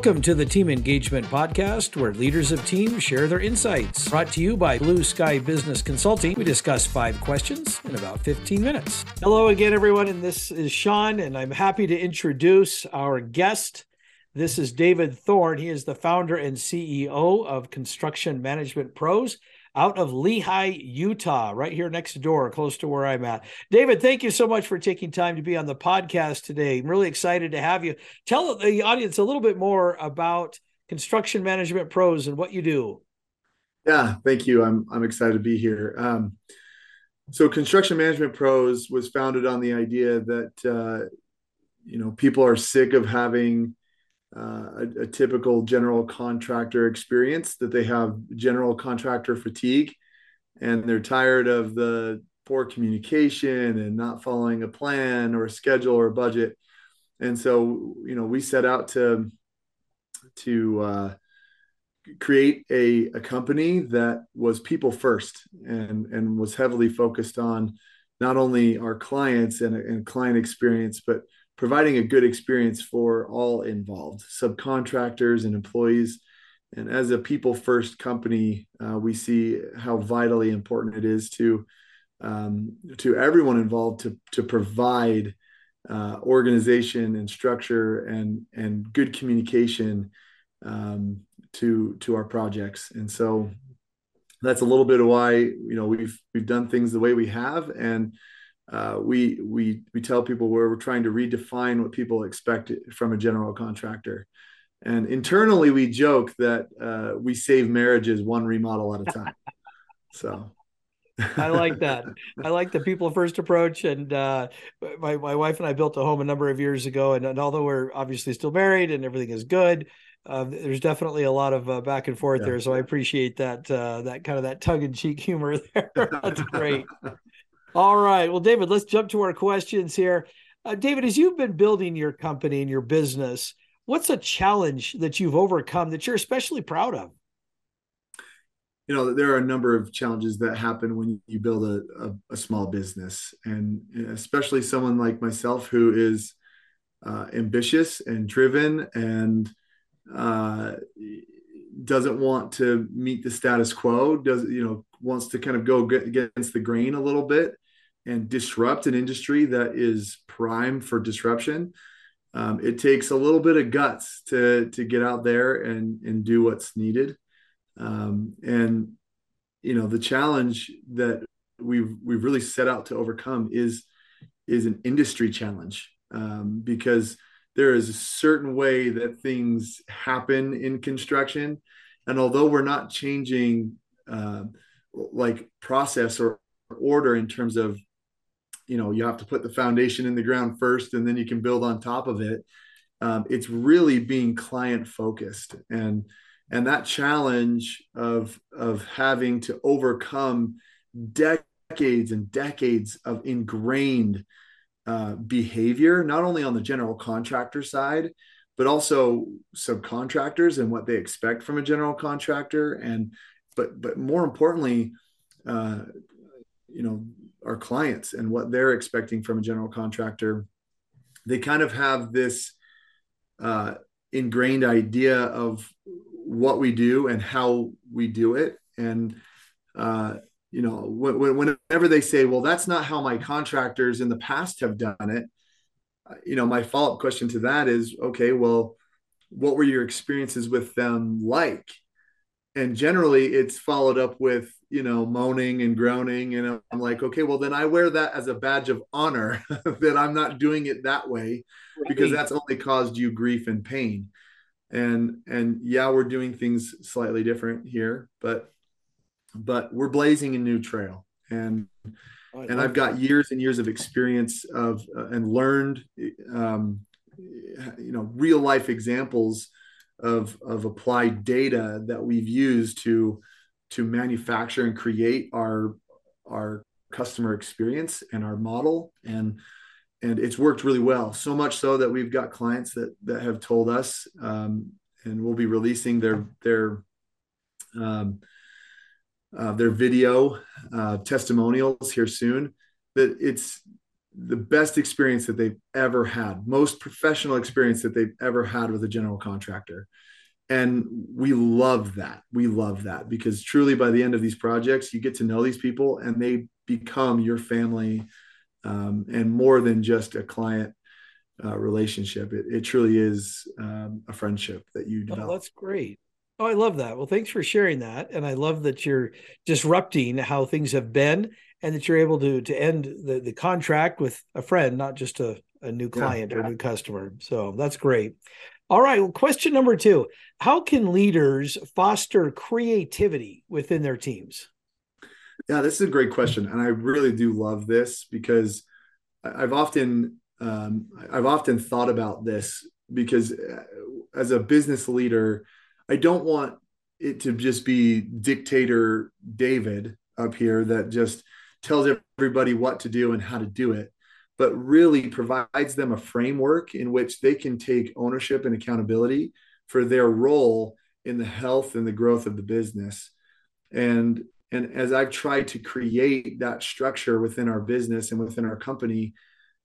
Welcome to the Team Engagement Podcast, where leaders of teams share their insights. Brought to you by Blue Sky Business Consulting. We discuss five questions in about 15 minutes. Hello again, everyone, and this is Sean, and I'm happy to introduce our guest. This is David Thorne. He is the founder and CEO of Construction Management Pros out of Lehi, Utah, right here next door, close to where I'm at. David, thank you so much for taking time to be on the podcast today. I'm really excited to have you. Tell the audience a little bit more about Construction Management Pros and what you do. Yeah, thank you. I'm I'm excited to be here. Um, so, Construction Management Pros was founded on the idea that uh, you know people are sick of having uh, a, a, typical general contractor experience that they have general contractor fatigue and they're tired of the poor communication and not following a plan or a schedule or a budget. And so you know we set out to to uh, create a, a company that was people first and and was heavily focused on not only our clients and, and client experience but providing a good experience for all involved, subcontractors and employees. And as a people first company, uh, we see how vitally important it is to um, to everyone involved to to provide uh, organization and structure and and good communication um, to to our projects. And so that's a little bit of why you know we've we've done things the way we have and uh, we we we tell people where we're trying to redefine what people expect from a general contractor. And internally, we joke that uh, we save marriages one remodel at a time. So. I like that. I like the people first approach. And uh, my my wife and I built a home a number of years ago, and, and although we're obviously still married and everything is good, uh, there's definitely a lot of uh, back and forth yeah. there. So I appreciate that uh, that kind of that tug and cheek humor there. That's great. All right. Well, David, let's jump to our questions here. Uh, David, as you've been building your company and your business, what's a challenge that you've overcome that you're especially proud of? You know, there are a number of challenges that happen when you build a, a, a small business, and especially someone like myself who is uh, ambitious and driven and uh, doesn't want to meet the status quo. Does you know wants to kind of go against the grain a little bit and disrupt an industry that is prime for disruption. Um, it takes a little bit of guts to to get out there and and do what's needed. Um, and you know the challenge that we've we've really set out to overcome is is an industry challenge um, because there is a certain way that things happen in construction, and although we're not changing uh, like process or order in terms of you know you have to put the foundation in the ground first and then you can build on top of it. Um, it's really being client focused and and that challenge of of having to overcome decades and decades of ingrained uh, behavior not only on the general contractor side but also subcontractors and what they expect from a general contractor and but but more importantly uh, you know our clients and what they're expecting from a general contractor they kind of have this uh, ingrained idea of what we do and how we do it. And uh, you know when, whenever they say well that's not how my contractors in the past have done it uh, you know my follow-up question to that is okay well what were your experiences with them like and generally it's followed up with you know moaning and groaning and i'm like okay well then i wear that as a badge of honor that i'm not doing it that way because that's only caused you grief and pain. And and yeah we're doing things slightly different here but but we're blazing a new trail. And and i've got years and years of experience of uh, and learned um, you know real life examples of of applied data that we've used to to manufacture and create our our customer experience and our model. And and it's worked really well so much so that we've got clients that that have told us um, and we'll be releasing their their um, uh, their video uh, testimonials here soon that it's the best experience that they've ever had, most professional experience that they've ever had with a general contractor. And we love that. We love that because truly by the end of these projects, you get to know these people and they become your family um, and more than just a client uh, relationship. It, it, truly is um, a friendship that you oh, develop. Oh, that's great. Oh, I love that. Well, thanks for sharing that. And I love that you're disrupting how things have been and that you're able to to end the, the contract with a friend, not just a, a new client yeah, yeah. or a new customer. So that's great. All right. Well, question number two How can leaders foster creativity within their teams? Yeah, this is a great question. And I really do love this because I've often um, I've often thought about this because uh, as a business leader, I don't want it to just be dictator David up here that just tells everybody what to do and how to do it, but really provides them a framework in which they can take ownership and accountability for their role in the health and the growth of the business. And and as I've tried to create that structure within our business and within our company,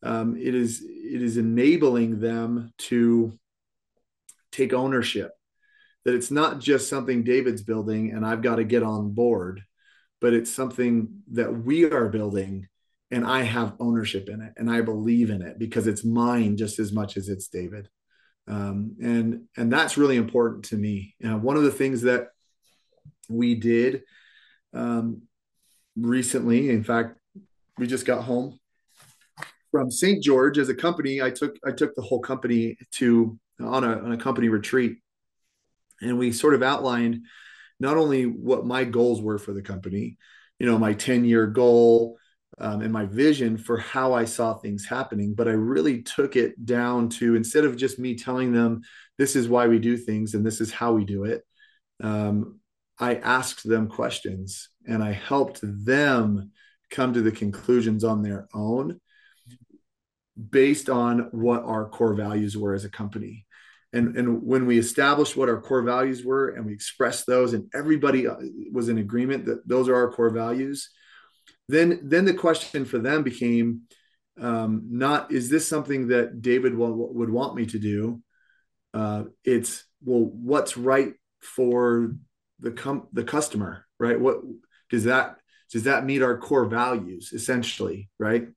um, it is it is enabling them to take ownership. That it's not just something David's building and I've got to get on board, but it's something that we are building and I have ownership in it and I believe in it because it's mine just as much as it's David. Um, and and that's really important to me. You know, one of the things that we did um, recently, in fact, we just got home from St. George as a company. I took I took the whole company to on a on a company retreat, and we sort of outlined not only what my goals were for the company, you know, my 10 year goal um, and my vision for how I saw things happening, but I really took it down to instead of just me telling them, this is why we do things and this is how we do it, um, I asked them questions and I helped them come to the conclusions on their own based on what our core values were as a company and and when we established what our core values were and we expressed those and everybody uh, was in agreement that those are our core values then then the question for them became um, not is this something that david would want me to do? Uh, it's well what's right for the com- the customer right? What does that does that meet our core values essentially right?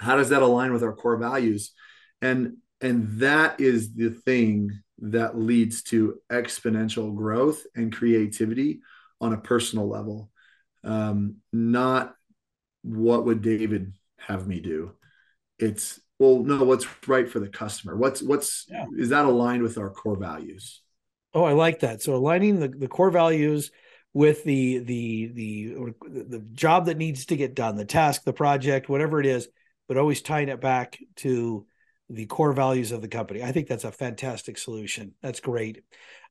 How does that align with our core values? And and that is the thing that leads to exponential growth and creativity on a personal level. Um, not what would david have me do. It's well no what's right for the customer? What's what's yeah. is that aligned with our core values? Oh i like that. So aligning the, the core values with the the the the job that needs to get done the task the project whatever it is but always tying it back to the core values of the company. I think that's a fantastic solution. That's great.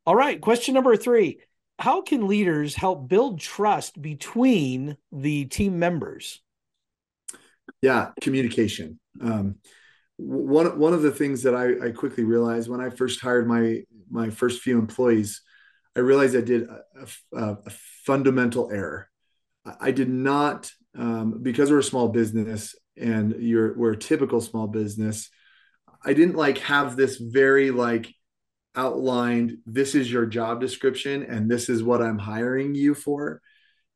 All right, question number 3. How can leaders help build trust between the team members? Yeah, communication. Um, one one of the things that I, I, quickly realized when I first hired my my first few employees, I realized I did a, a, a fundamental error. I did not um, because we're a small business and you're we're a typical small business. I didn't like have this very like outlined this is your job description and this is what I'm hiring you for.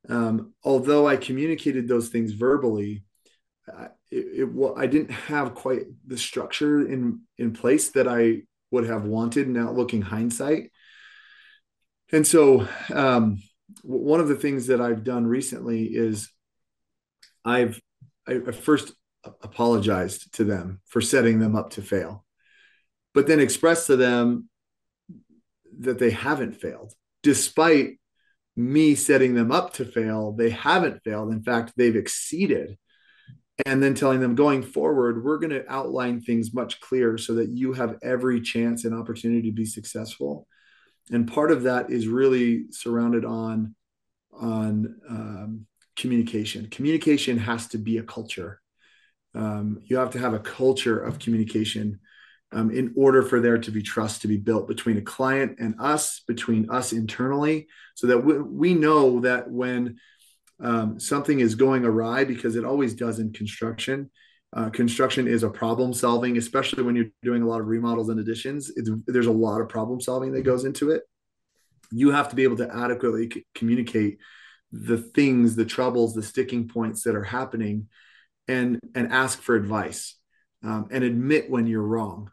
Um, although I communicated those things verbally, it, it, I didn't have quite the structure in in place that I would have wanted. Now looking hindsight, and so um, one of the things that I've done recently is I've I, I first apologized to them for setting them up to fail, but then expressed to them that they haven't failed, despite me setting them up to fail. They haven't failed. In fact, they've exceeded. And then telling them going forward, we're going to outline things much clearer so that you have every chance and opportunity to be successful. And part of that is really surrounded on on um, communication. Communication has to be a culture um, you have to have a culture of communication um, in order for there to be trust to be built between a client and us, between us internally, so that we, we know that when um, something is going awry, because it always does in construction, Uh, construction is a problem solving, especially when you're doing a lot of remodels and additions. there's a lot of problem solving that goes into it. You have to be able to adequately c- communicate the things, the troubles, the sticking points that are happening, and and ask for advice um, and admit when you're wrong.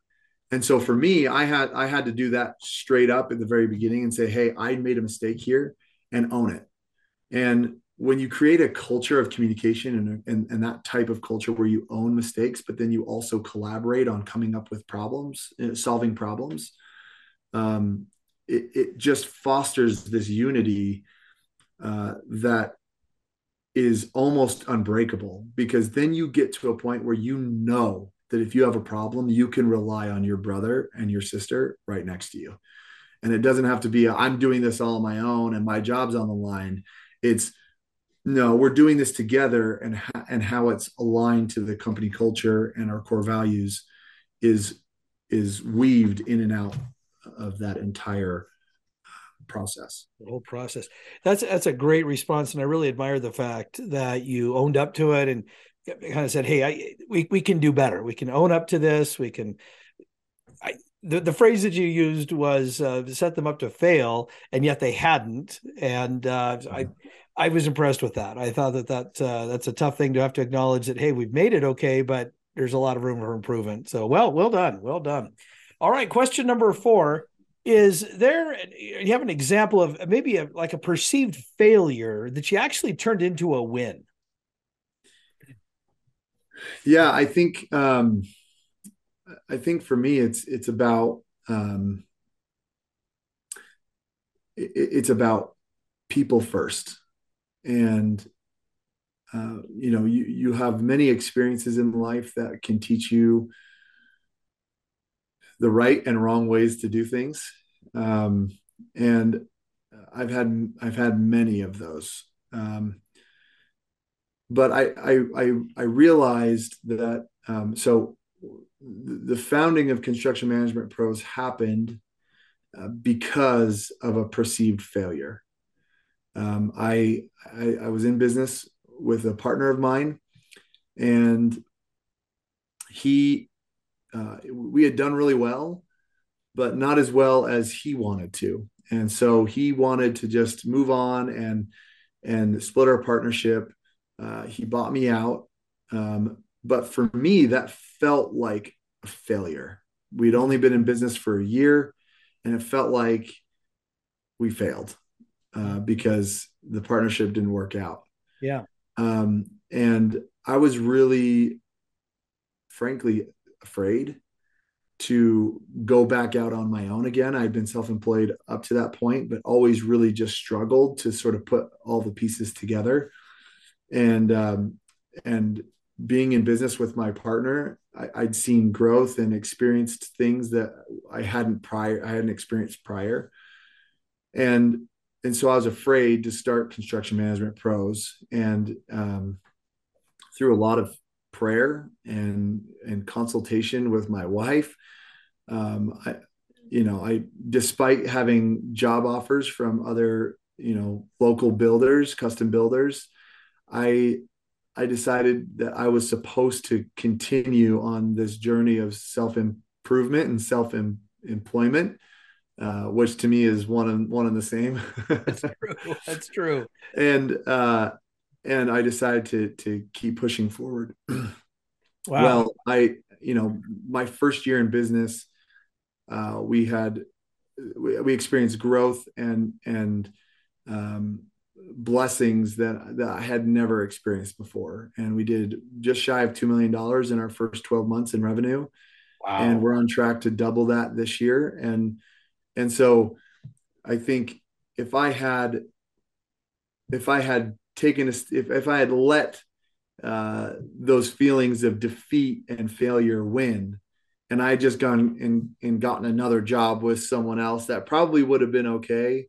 And so for me, I had I had to do that straight up at the very beginning and say, "Hey, I made a mistake here," and own it. And when you create a culture of communication and, and, and that type of culture where you own mistakes, but then you also collaborate on coming up with problems, uh, solving problems, um, it, it just fosters this unity uh, that is almost unbreakable because then you get to a point where you know that if you have a problem, you can rely on your brother and your sister right next to you. And it doesn't have to be, I'm doing this all on my own and my job's on the line. It's, no, we're doing this together and, and how it's aligned to the company culture and our core values is, is weaved in and out of that entire process. The whole process. That's that's a great response, and I really admire the fact that you owned up to it and kind of said, "Hey, I, we we can do better. We can own up to this. We can." I, the, the phrase that you used was uh, set them up to fail, and yet they hadn't. And uh, I I was impressed with that. I thought that that uh, that's a tough thing to have to acknowledge that hey, we've made it okay, but there's a lot of room for improvement. So well, well done, well done. All right, question number four is there you have an example of maybe a, like a perceived failure that you actually turned into a win? Yeah i think um i think for me it's it's about um it, it's about people first. And uh, you know you you have many experiences in life that can teach you the right and wrong ways to do things. Um, and I've had I've had many of those. Um, but I, I I I realized that um, so the founding of Construction Management Pros happened uh, because of a perceived failure. Um, I, I, I was in business with a partner of mine, and he uh, we had done really well, but not as well as he wanted to. And so he wanted to just move on and and split our partnership. Uh, he bought me out, um, but for me, that felt like a failure. We'd only been in business for a year, and it felt like we failed uh, because the partnership didn't work out. Yeah. Um, and I was really, frankly, afraid to go back out on my own again. I'd been self employed up to that point, but always really just struggled to sort of put all the pieces together. And, um, and being in business with my partner, I, would seen growth and experienced things that I hadn't prior, I hadn't experienced prior. And, and so I was afraid to start construction management pros and, um, through a lot of prayer and and consultation with my wife. Um, I, you know, I despite having job offers from other you know local builders, custom builders, I I decided that I was supposed to continue on this journey of self improvement and self employment. Uh, which to me is one and one and the same. That's true. That's true. and uh, and I decided to to keep pushing forward. wow. Well, I you know my first year in business, uh, we had we, we experienced growth and and um, blessings that that I had never experienced before, and we did just shy of two million dollars in our first twelve months in revenue, wow. and we're on track to double that this year. And and so, I think if I had if I had taken a, if, if I had let uh, those feelings of defeat and failure win, and I just gone and, and gotten another job with someone else, that probably would have been okay.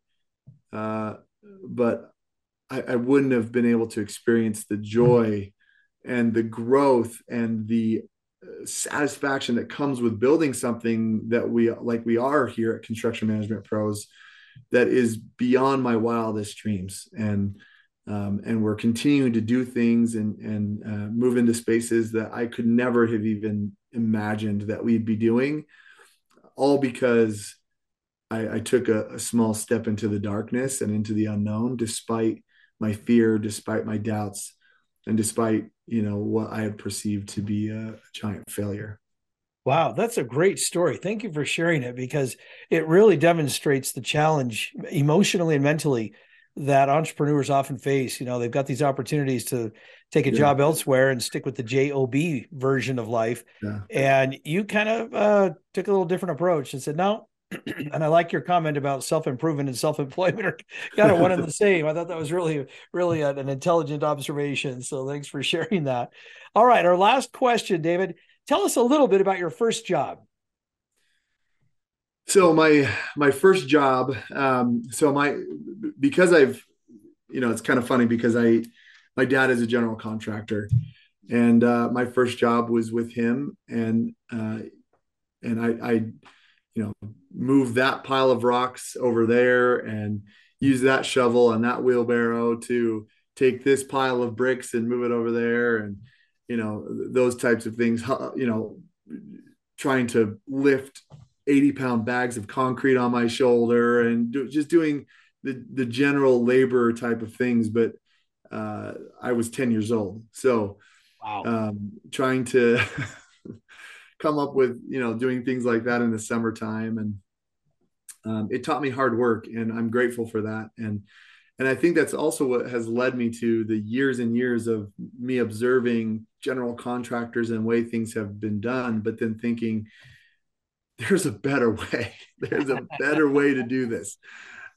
Uh, but I, I, wouldn't have been able to experience the joy and the growth and the uh, satisfaction that comes with building something that we like we are here at construction management pros that is beyond my wildest dreams and Um, and we're continuing to do things and, and uh, move into spaces that I could never have even imagined that we'd be doing, all because I, I took a, a small step into the darkness and into the unknown, despite my fear, despite my doubts, and despite you know what I had perceived to be a, a giant failure. Wow, that's a great story. Thank you for sharing it because it really demonstrates the challenge emotionally and mentally that entrepreneurs often face. You know, they've got these opportunities to take a yeah. job elsewhere and stick with the job version of life, yeah. and you kind of uh, took a little different approach and said, "No." and I like your comment about self improvement and self employment are kind of one and the same. I thought that was really, really an intelligent observation. So thanks for sharing that. All right, our last question, David. Tell us a little bit about your first job. So my my first job, um, so my because I've, you know, it's kind of funny because I, my dad is a general contractor, and uh, my first job was with him, and uh, and I, I, you know, move that pile of rocks over there and use that shovel and that wheelbarrow to take this pile of bricks and move it over there and you know those types of things you know trying to lift 80 pound bags of concrete on my shoulder and do, just doing the, the general labor type of things. But uh, I was 10 years old. So wow. um, trying to come up with, you know, doing things like that in the summertime. And um, it taught me hard work and I'm grateful for that. And, and I think that's also what has led me to the years and years of me observing general contractors and way things have been done, but then thinking, there's a better way. There's a better way to do this.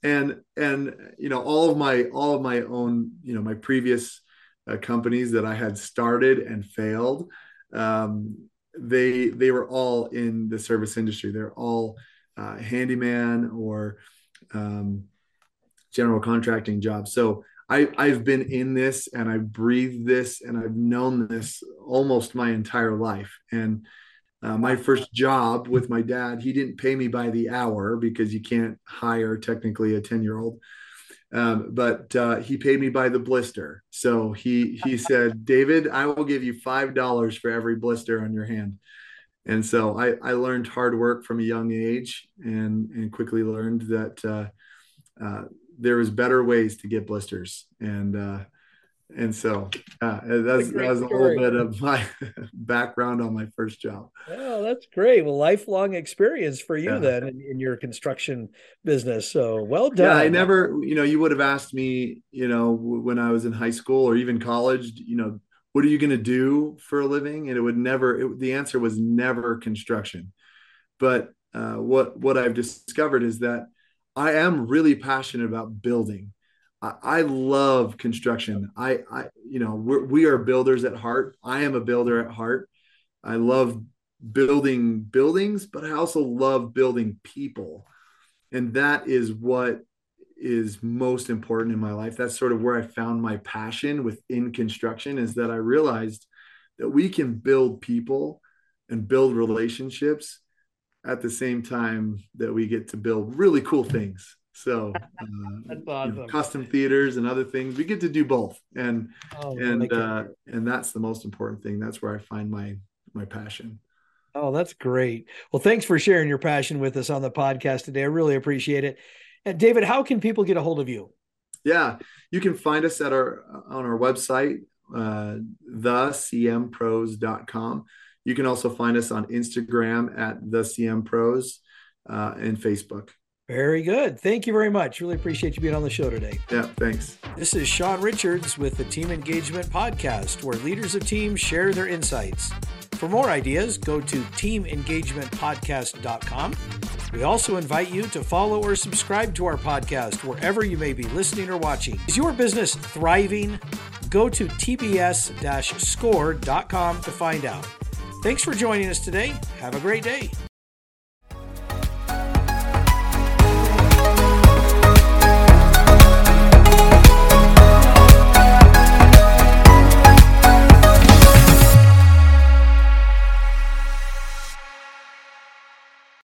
And and you know all of my all of my own you know my previous uh, companies that i had started and failed um, they they were all in the service industry. They're all uh, handyman or um, general contracting jobs. So I, I've been in this and I've breathed this and I've known this almost my entire life. And uh, my first job with my dad, he didn't pay me by the hour because you can't hire technically a 10 year old. Um, but uh, he paid me by the blister. So he he said, David, I will give you five dollars for every blister on your hand. And so I, I learned hard work from a young age and and quickly learned that uh, uh there was better ways to get blisters. And uh, and so uh, that's that was a little bit of my background on my first job. Oh, that's great. Well, lifelong experience for you yeah. then in, in, your construction business. So well done. Yeah, I never, you know, you would have asked me, you know, when I was in high school or even college, you know, what are you going to do for a living? And it would never. It, the answer was never construction. But uh, what what I've discovered is that I am really passionate about building I, love construction. I, I, you know, we're, we are builders at heart. I am a builder at heart. I love building buildings, but I also love building people. And that is what is most important in my life. That's sort of where I found my passion within construction is that I realized that we can build people and build relationships at the same time that we get to build really cool things. So uh, awesome. You know, custom theaters and other things, we get to do both, and oh, and uh, and that's the most important thing. That's where I find my my passion. Oh, that's great. Well, thanks for sharing your passion with us on the podcast today. I really appreciate it. And David, how can people get a hold of you? Yeah, you can find us at our on our website, uh, thecmpros.com. You can also find us on Instagram at the CM uh, and Facebook. Very good. Thank you very much. Really appreciate you being on the show today. Yeah, thanks. This is Sean Richards with the Team Engagement Podcast, where leaders of teams share their insights. For more ideas, go to teamengagementpodcast.com. We also invite you to follow or subscribe to our podcast wherever you may be listening or watching. Is your business thriving? Go to tbs score.com to find out. Thanks for joining us today. Have a great day.